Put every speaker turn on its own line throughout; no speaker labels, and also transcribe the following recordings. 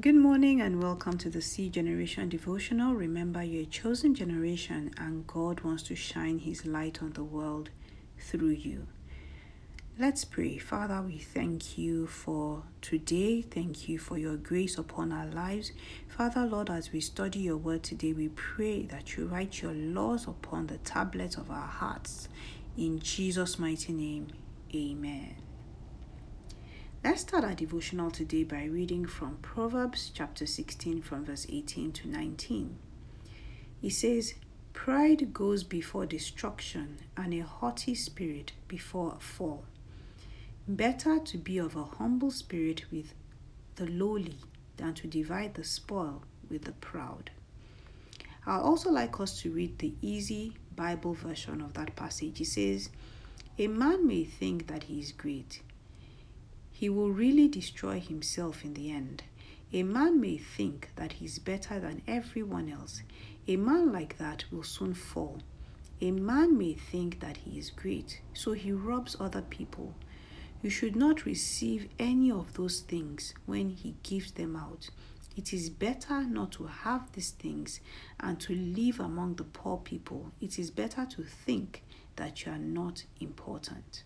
Good morning and welcome to the C Generation Devotional. Remember, you're a chosen generation and God wants to shine His light on the world through you. Let's pray. Father, we thank you for today. Thank you for your grace upon our lives. Father, Lord, as we study your word today, we pray that you write your laws upon the tablets of our hearts. In Jesus' mighty name, amen. Let's start our devotional today by reading from Proverbs chapter 16, from verse 18 to 19. It says, Pride goes before destruction, and a haughty spirit before a fall. Better to be of a humble spirit with the lowly than to divide the spoil with the proud. i also like us to read the easy Bible version of that passage. It says, A man may think that he is great he will really destroy himself in the end. A man may think that he's better than everyone else. A man like that will soon fall. A man may think that he is great, so he robs other people. You should not receive any of those things when he gives them out. It is better not to have these things and to live among the poor people. It is better to think that you are not important.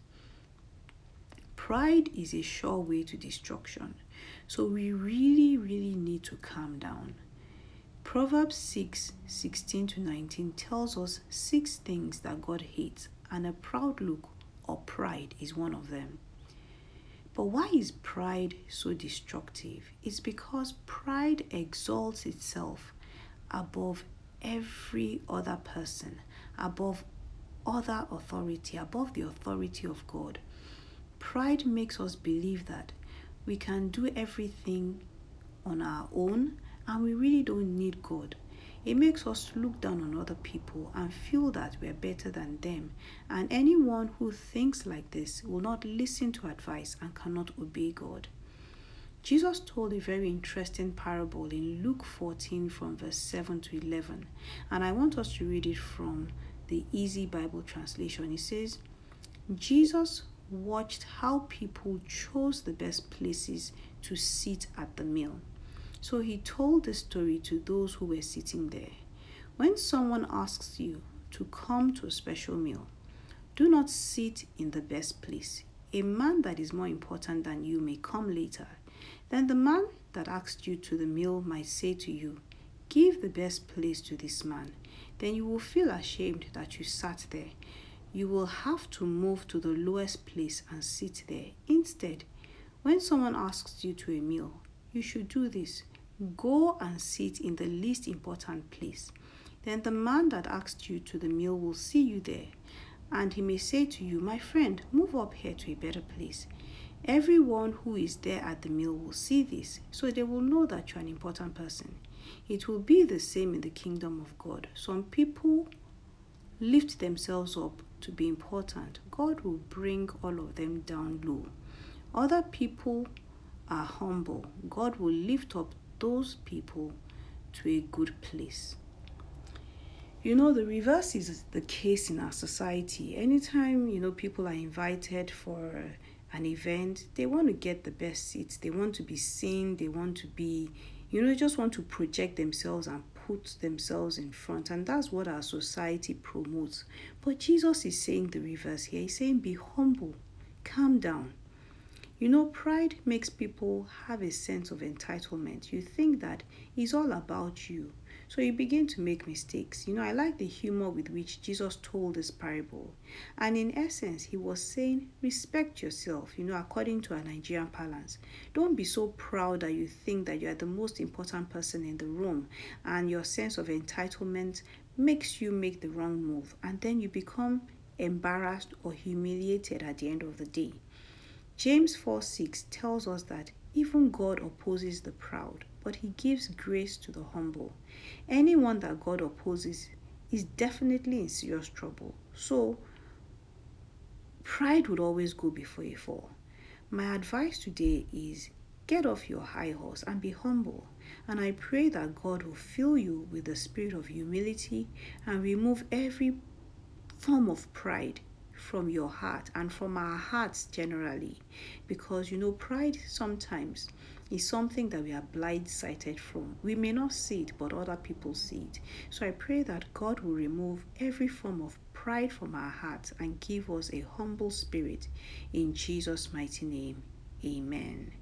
Pride is a sure way to destruction. So we really, really need to calm down. Proverbs 6 16 to 19 tells us six things that God hates, and a proud look or pride is one of them. But why is pride so destructive? It's because pride exalts itself above every other person, above other authority, above the authority of God. Pride makes us believe that we can do everything on our own and we really don't need God. It makes us look down on other people and feel that we're better than them. And anyone who thinks like this will not listen to advice and cannot obey God. Jesus told a very interesting parable in Luke 14 from verse 7 to 11. And I want us to read it from the Easy Bible translation. It says, Jesus watched how people chose the best places to sit at the meal. So he told the story to those who were sitting there. When someone asks you to come to a special meal, do not sit in the best place. A man that is more important than you may come later. Then the man that asked you to the meal might say to you, Give the best place to this man. Then you will feel ashamed that you sat there you will have to move to the lowest place and sit there. Instead, when someone asks you to a meal, you should do this go and sit in the least important place. Then the man that asked you to the meal will see you there, and he may say to you, My friend, move up here to a better place. Everyone who is there at the meal will see this, so they will know that you're an important person. It will be the same in the kingdom of God. Some people lift themselves up to be important, God will bring all of them down low. Other people are humble. God will lift up those people to a good place. You know, the reverse is the case in our society. Anytime, you know, people are invited for an event, they want to get the best seats, they want to be seen, they want to be, you know, just want to project themselves and put themselves in front, and that's what our society promotes. But Jesus is saying the reverse here. He's saying, Be humble, calm down. You know, pride makes people have a sense of entitlement. You think that it's all about you. So you begin to make mistakes. You know, I like the humor with which Jesus told this parable. And in essence, he was saying, respect yourself, you know, according to a Nigerian parlance. Don't be so proud that you think that you are the most important person in the room and your sense of entitlement makes you make the wrong move. And then you become embarrassed or humiliated at the end of the day. James 4 6 tells us that even God opposes the proud but he gives grace to the humble. Anyone that God opposes is definitely in serious trouble. So, pride would always go before a fall. My advice today is get off your high horse and be humble. And I pray that God will fill you with the spirit of humility and remove every form of pride from your heart and from our hearts generally. Because you know, pride sometimes is something that we are blindsided from. We may not see it, but other people see it. So I pray that God will remove every form of pride from our hearts and give us a humble spirit. In Jesus' mighty name, amen.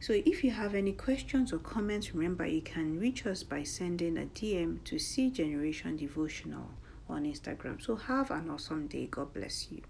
So if you have any questions or comments, remember you can reach us by sending a DM to C Generation Devotional on Instagram. So have an awesome day. God bless you.